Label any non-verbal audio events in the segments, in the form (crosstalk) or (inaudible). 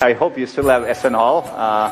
I hope you still have SNL. Uh,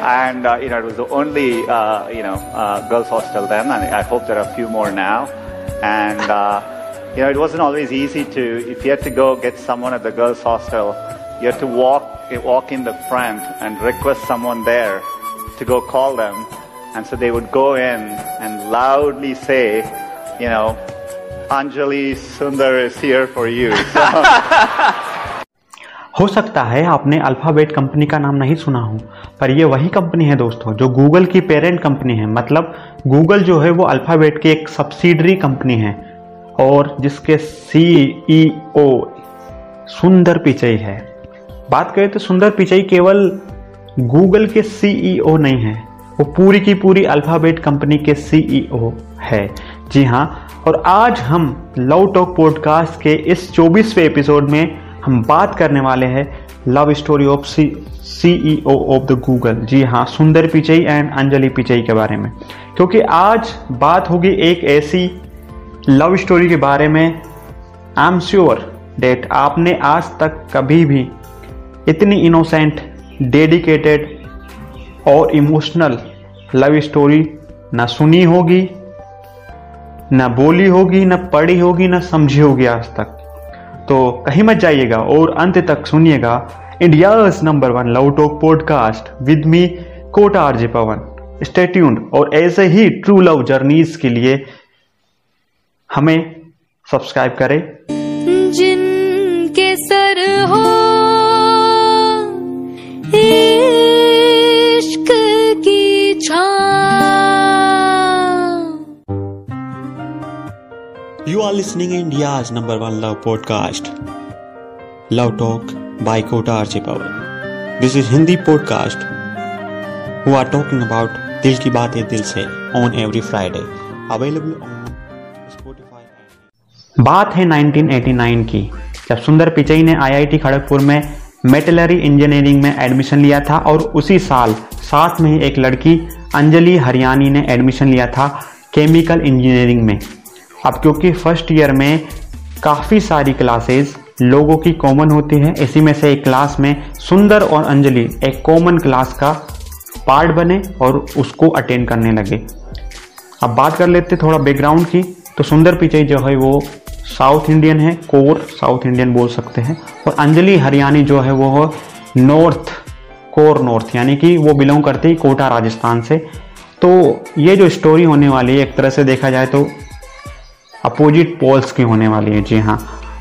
(laughs) and uh, you know, it was the only uh, you know uh, girls' hostel then, and I hope there are a few more now. And uh, you know, it wasn't always easy to if you had to go get someone at the girls' hostel, you had to walk walk in the front and request someone there to go call them, and so they would go in and loudly say, you know, Anjali Sundar is here for you. (laughs) हो सकता है आपने alphabet company का नाम नहीं सुना हो, पर यह वही कंपनी है दोस्तों, जो गूगल की पेरेंट कंपनी है। मतलब गूगल जो है वो अल्फ़ाबेट की एक सब्सिडरी कंपनी है, और जिसके सीईओ सुंदर पिचई है। बात करें तो सुंदर पिचई केवल गूगल के सीईओ नहीं है, वो पूरी की पूरी अल्फ़ाबेट कंपनी के सीईओ है। जी हाँ और आज हम लव टॉक पॉडकास्ट के इस 24वें एपिसोड में हम बात करने वाले हैं love story of C CEO of the Google जी हाँ सुंदर पिचई एंड अंजलि पिचई के बारे में। क्योंकि आज बात होगी एक ऐसी लव स्टोरी के बारे में आई एम श्योर डेट आपने आज तक कभी भी इतनी इनोसेंट डेडिकेटेड और इमोशनल लव स्टोरी ना सुनी होगी। न बोली होगी, ना पढ़ी होगी, ना समझी होगी आज तक। तो कहीं मत जाइएगा और अंत तक सुनिएगा India number one love talk podcast with me Kota RJ Pawan stay tuned और ऐसे ही ट्रू लव जर्नीज के लिए हमें सब्सक्राइब करें। Are listening India number one love podcast love talk by Kota RJ Pawan this is Hindi podcast who are talking about दिल की बात है दिल से on every Friday available on Spotify बात है 1989 की। जब सुंदर पिचई ने आईआईटी खड़गपुर में मेटलरी इंजीनियरिंग में एडमिशन लिया था और उसी साल साथ में एक लड़की, अंजलि हरियाणी ने एडमिशन लिया था केमिकल इंजीनियरिंग में। अब क्योंकि फ़र्स्ट ईयर में काफ़ी सारी क्लासेस लोगों की कॉमन होती है, इसी में से एक क्लास में सुंदर और अंजलि एक कॉमन क्लास का पार्ट बने और उसको अटेंड करने लगे। अब बात कर लेते थोड़ा बैकग्राउंड की तो सुंदर पिचई जो है वो साउथ इंडियन है कोर साउथ इंडियन बोल सकते हैं, और अंजलि हरियाणी जो है वो नॉर्थ कोर नॉर्थ यानी कि वो बिलोंग करती है कोटा, राजस्थान से। तो ये जो स्टोरी होने वाली है, एक तरह से देखा जाए तो अपोजिट पोल्स की होने वाली है, जी हाँ।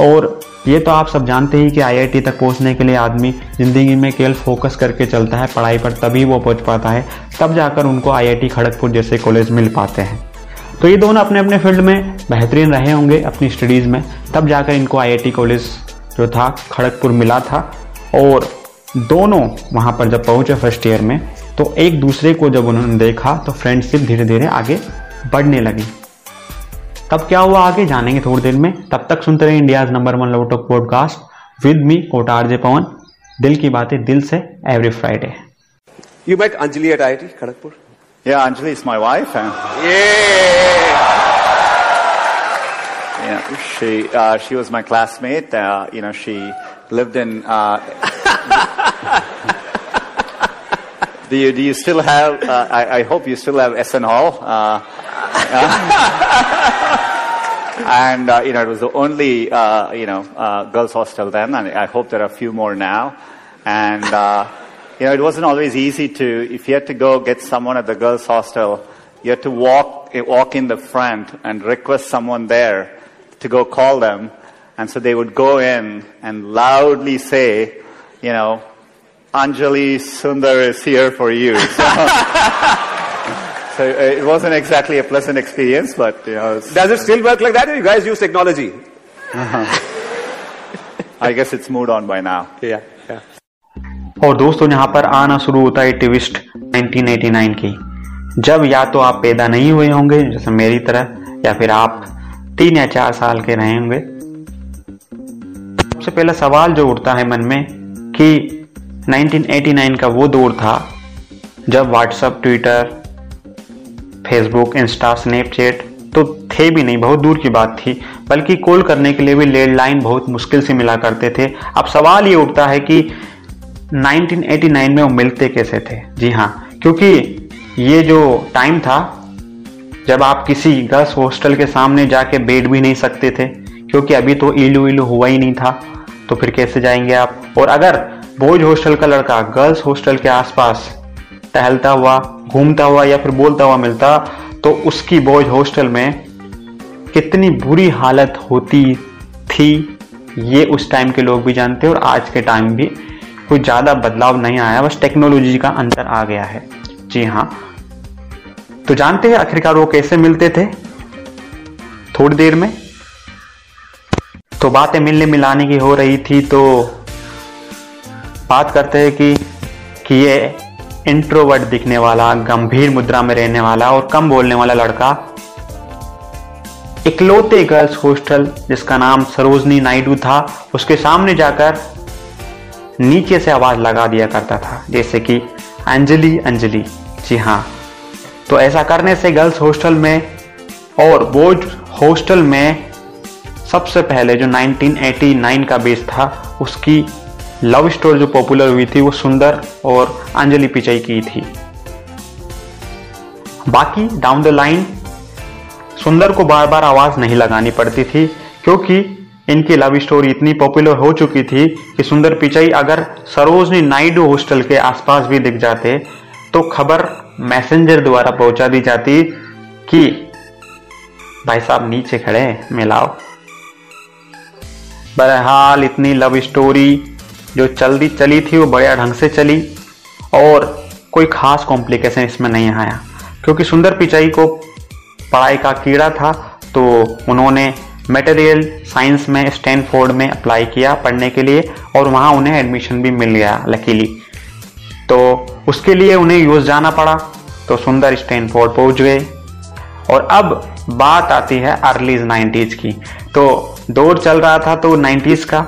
और ये तो आप सब जानते ही कि आईआईटी तक पहुँचने के लिए आदमी ज़िंदगी में केवल फोकस करके चलता है, पढ़ाई पर तभी वो पहुँच पाता है, तब जाकर उनको आईआईटी खड़गपुर जैसे कॉलेज मिल पाते हैं। तो ये दोनों अपने अपने फ़ील्ड में बेहतरीन रहे होंगे अपनी स्टडीज़ में, तब जाकर इनको आईआईटी कॉलेज जो था, खड़गपुर मिला था। और दोनों वहाँ पर जब पहुँचे फ़र्स्ट ईयर में तो एक दूसरे को जब उन्होंने देखा तो फ्रेंडशिप धीरे धीरे आगे बढ़ने लगी। तब क्या हुआ आगे? जानेंगे थोड़ी देर में। तब तक सुनते रहे India number one love talk podcast with me Kota RJ Pawan. दिल की बातें दिल से every Friday you met Anjali at I T Kharagpur Anjali is my wife है my classmate you know she live in Do you, do you still have, uh, I, I hope you still have SN Uh, yeah. Uh, (laughs) And uh, you know, it was the only uh, you know uh, girls' hostel then, and I hope there are a few more now. And uh, you know, it wasn't always easy to if you had to go get someone at the girls' hostel, you had to walk walk in the front and request someone there to go call them, and so they would go in and loudly say, you know, Anjali Sundar is here for you. (laughs) So, so uh, it wasn't exactly a pleasant experience, but you know, it's- Does it still work like that or you guys use technology? I guess it's moved on by now. Yeah, yeah. और दोस्तों यहाँ पर आना शुरू होता है twist 1989 की जब या तो आप पैदा नहीं हुए होंगे जैसे मेरी तरह या फिर आप तीन या चार साल के रहे होंगे सबसे पहला सवाल जो उठता है मन में कि 1989 का वो दौर था जब WhatsApp Twitter Facebook Insta Snapchat तो थे भी नहीं, बहुत दूर की बात थी, बल्कि कॉल करने के लिए भी लैंडलाइन बहुत मुश्किल से मिला करते थे। अब सवाल ये उठता है कि 1989 में वो मिलते कैसे थे? जी हाँ क्योंकि ये जो टाइम था, जब आप किसी गर्ल्स हॉस्टल के सामने जाके बैठ भी नहीं सकते थे, क्योंकि अभी तो इलू इलू हुआ ही नहीं था तो फिर कैसे जाएँगे आप? और अगर बॉयज़ हॉस्टल का लड़का गर्ल्स हॉस्टल के आसपास टहलता हुआ, घूमता हुआ या फिर बोलता हुआ मिलता तो उसकी बोझ हॉस्टल में कितनी बुरी हालत होती थी, ये उस टाइम के लोग भी जानते और आज के टाइम भी कोई ज़्यादा बदलाव नहीं आया, बस टेक्नोलॉजी का अंतर आ गया है। जी हाँ। तो जानते हैं आखिरकार वो कैसे मिलते थे? थोड़ी देर में। तो बातें मिलने मिलाने की हो रही थी तो बात करते हैं कि कि ये इंट्रोवर्ट दिखने वाला, गंभीर मुद्रा में रहने वाला और कम बोलने वाला लड़का। इकलौते गर्ल्स हॉस्टल, जिसका नाम सरोजनी नायडू था, उसके सामने जाकर नीचे से आवाज़ लगा दिया करता था, जैसे कि, अंजलि अंजलि, जी हाँ। तो ऐसा करने से गर्ल्स हॉस्टल में और बॉयज़ हॉस्टल में सबसे पहले जो 1989 का बेस था, उसकी लव स्टोरी जो पॉपुलर हुई थी वो सुंदर और अंजलि पिचाई की थी। बाकी डाउन द लाइन सुंदर को बार बार आवाज़ नहीं लगानी पड़ती थी, क्योंकि इनकी लव स्टोरी इतनी पॉपुलर हो चुकी थी कि सुंदर पिचाई अगर सरोजनी नायडू हॉस्टल के आसपास भी दिख जाते तो खबर मैसेंजर द्वारा पहुँचा दी जाती कि, भाई साहब, नीचे खड़े मिलाओ। बहरहाल, इतनी लव स्टोरी जो चलती चली थी वो बढ़िया ढंग से चली और कोई खास कॉम्प्लिकेशन इसमें नहीं आया। क्योंकि सुंदर पिचाई को पढ़ाई का कीड़ा था तो उन्होंने मटेरियल साइंस में स्टैनफोर्ड में अप्लाई किया पढ़ने के लिए और वहाँ उन्हें एडमिशन भी मिल गया लकीली तो उसके लिए उन्हें यूएस जाना पड़ा तो सुंदर स्टैनफोर्ड पहुँच गए। और अब बात आती है अर्लीज नाइन्टीज की। तो दौर चल रहा था तो नाइन्टीज का।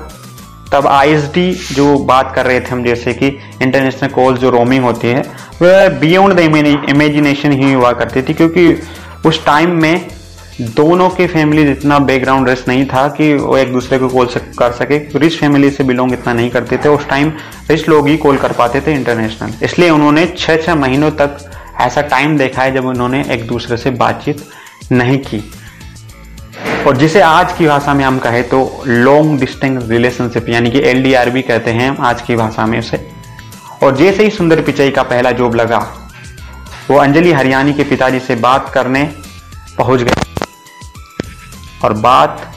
तब आईएसडी जो बात कर रहे थे हम, जैसे कि इंटरनेशनल कॉल जो रोमिंग होती है वह बियॉन्ड द इमेजिनेशन ही हुआ करती थी, क्योंकि उस टाइम में दोनों के फैमिली इतना बैकग्राउंड रिच नहीं था कि वो एक दूसरे को कॉल कर सके। रिच फैमिली से बिलोंग इतना नहीं करते थे। उस टाइम रिच लोग ही कॉल कर पाते थे इंटरनेशनल इसलिए उन्होंने छः छः महीनों तक ऐसा टाइम देखा है जब उन्होंने एक दूसरे से बातचीत नहीं की। और जिसे आज की भाषा में हम कहें तो लॉन्ग डिस्टेंस रिलेशनशिप यानी कि एलडीआर भी कहते हैं आज की भाषा में उसे। और जैसे ही सुंदर पिचई का पहला जॉब लगा, वो अंजलि हरियाणी के पिताजी से बात करने पहुँच गए। और बात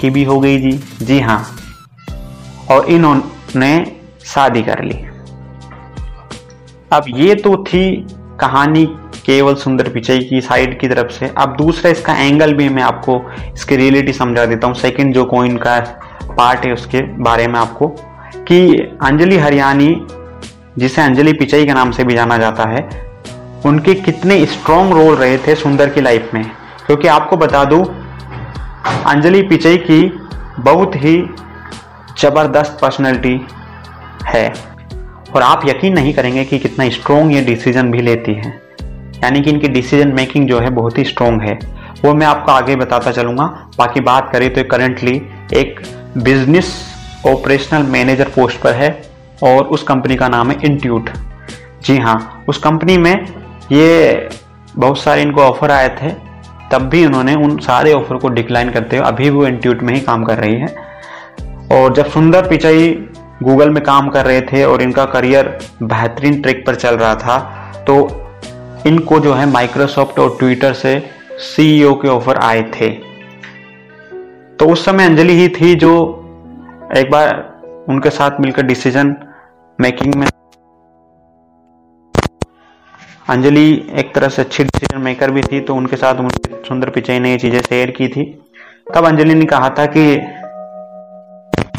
की भी हो गई जी। जी हाँ। और इन्होंने शादी कर ली। अब ये तो थी कहानी केवल सुंदर पिचई की साइड की तरफ़ से। अब दूसरा इसका एंगल भी मैं आपको इसकी रियलिटी समझा देता हूँ। सेकंड जो कोइन का पार्ट है उसके बारे में आपको। कि अंजलि हरियाणी, जिसे अंजलि पिचई के नाम से भी जाना जाता है, उनके कितने स्ट्रॉन्ग रोल रहे थे सुंदर की लाइफ में। क्योंकि आपको बता दूँ, अंजलि पिचई की बहुत ही ज़बरदस्त पर्सनैलिटी है। और आप यकीन नहीं करेंगे कि कितना स्ट्रॉन्ग ये डिसीज़न भी लेती हैं। यानी कि इनकी डिसीज़न मेकिंग जो है बहुत ही स्ट्रॉन्ग है। वो मैं आपको आगे बताता चलूँगा। बाकी बात करें तो करेंटली एक बिज़नेस ऑपरेशनल मैनेजर पोस्ट पर है और उस कंपनी का नाम है इंट्यूट जी हाँ उस कंपनी में ये बहुत सारे इनको ऑफ़र आए थे। तब भी उन्होंने उन सारे ऑफ़र को डिक्लाइन करते हुए अभी वो इंट्यूट में ही काम कर रही है। और जब सुंदर पिचाई गूगल में काम कर रहे थे और इनका करियर बेहतरीन ट्रैक पर चल रहा था तो इनको जो है माइक्रोसॉफ्ट और ट्विटर से सीईओ के ऑफ़र आए थे। तो उस समय अंजलि ही थी जो एक बार उनके साथ मिलकर डिसीज़न मेकिंग में अंजलि एक तरह से अच्छी डिसीज़न मेकर भी थी तो उनके साथ उनके सुंदर पिचाई ने ये चीज़ें शेयर की थी। तब अंजलि ने कहा था कि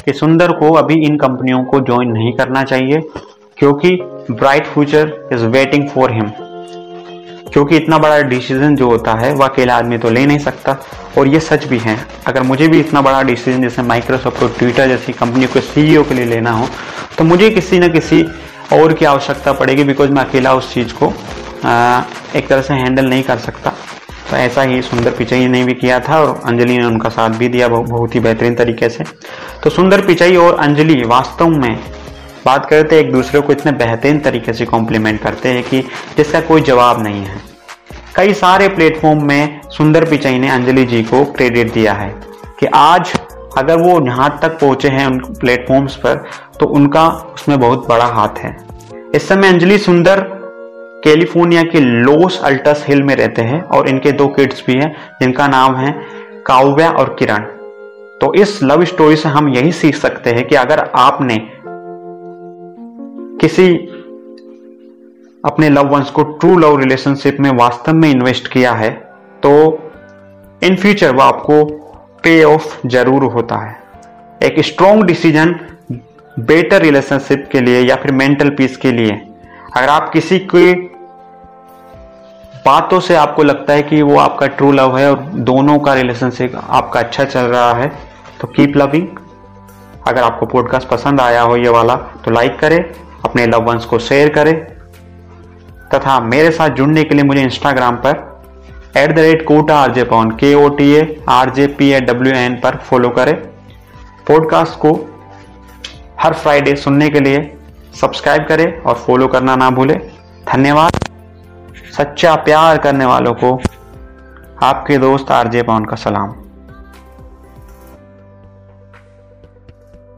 कि सुंदर को अभी इन कंपनियों को ज्वाइन नहीं करना चाहिए, क्योंकि bright future is waiting for him क्योंकि इतना बड़ा डिसीज़न जो होता है वह अकेला आदमी तो ले नहीं सकता। और ये सच भी है। अगर मुझे भी इतना बड़ा डिसीज़न जैसे माइक्रोसॉफ्ट और ट्विटर जैसी कंपनी को सीईओ के लिए लेना हो तो मुझे किसी न किसी और की आवश्यकता पड़ेगी बिकॉज़ मैं अकेला उस चीज़ को आ, एक तरह से हैंडल नहीं कर सकता। तो ऐसा ही सुंदर पिचई ने भी किया था और अंजलि ने उनका साथ भी दिया बहुत ही बेहतरीन तरीके से। तो सुंदर पिचई और अंजलि वास्तव में बात करें तो एक दूसरे को इतने बेहतरीन तरीके से कॉम्प्लीमेंट करते हैं कि जिसका कोई जवाब नहीं है। कई सारे प्लेटफॉर्म में सुंदर पिचाई ने अंजलि जी को क्रेडिट दिया है कि आज अगर वो यहाँ तक पहुँचे हैं उन प्लेटफॉर्म्स पर तो उनका उसमें बहुत बड़ा हाथ है। इस समय अंजलि सुंदर कैलिफ़ोर्निया के लोस अल्टस हिल में रहते हैं और इनके दो किड्स भी हैं, जिनका नाम है काव्या और किरण। तो इस लव स्टोरी से हम यही सीख सकते हैं कि अगर आपने किसी अपने लव वंस को ट्रू लव रिलेशनशिप में वास्तव में इन्वेस्ट किया है तो इन फ्यूचर वो आपको पे ऑफ़ ज़रूर होता है। एक स्ट्रॉन्ग डिसीज़न बेटर रिलेशनशिप के लिए या फिर मेंटल पीस के लिए। अगर आप किसी की बातों से आपको लगता है कि वो आपका ट्रू लव है और दोनों का रिलेशनशिप आपका अच्छा चल रहा है तो कीप लविंग अगर आपको पॉडकास्ट पसंद आया हो ये वाला तो लाइक करें। अपने लव वंस को शेयर करें। तथा मेरे साथ जुड़ने के लिए मुझे इंस्टाग्राम पर at the rate Kota R J Pawan K O T A R J P A W N पर फॉलो करें। पॉडकास्ट को हर फ्राइडे सुनने के लिए सब्सक्राइब करें और फॉलो करना ना भूलें। धन्यवाद। सच्चा प्यार करने वालों को आपके दोस्त आरजे पवन का सलाम।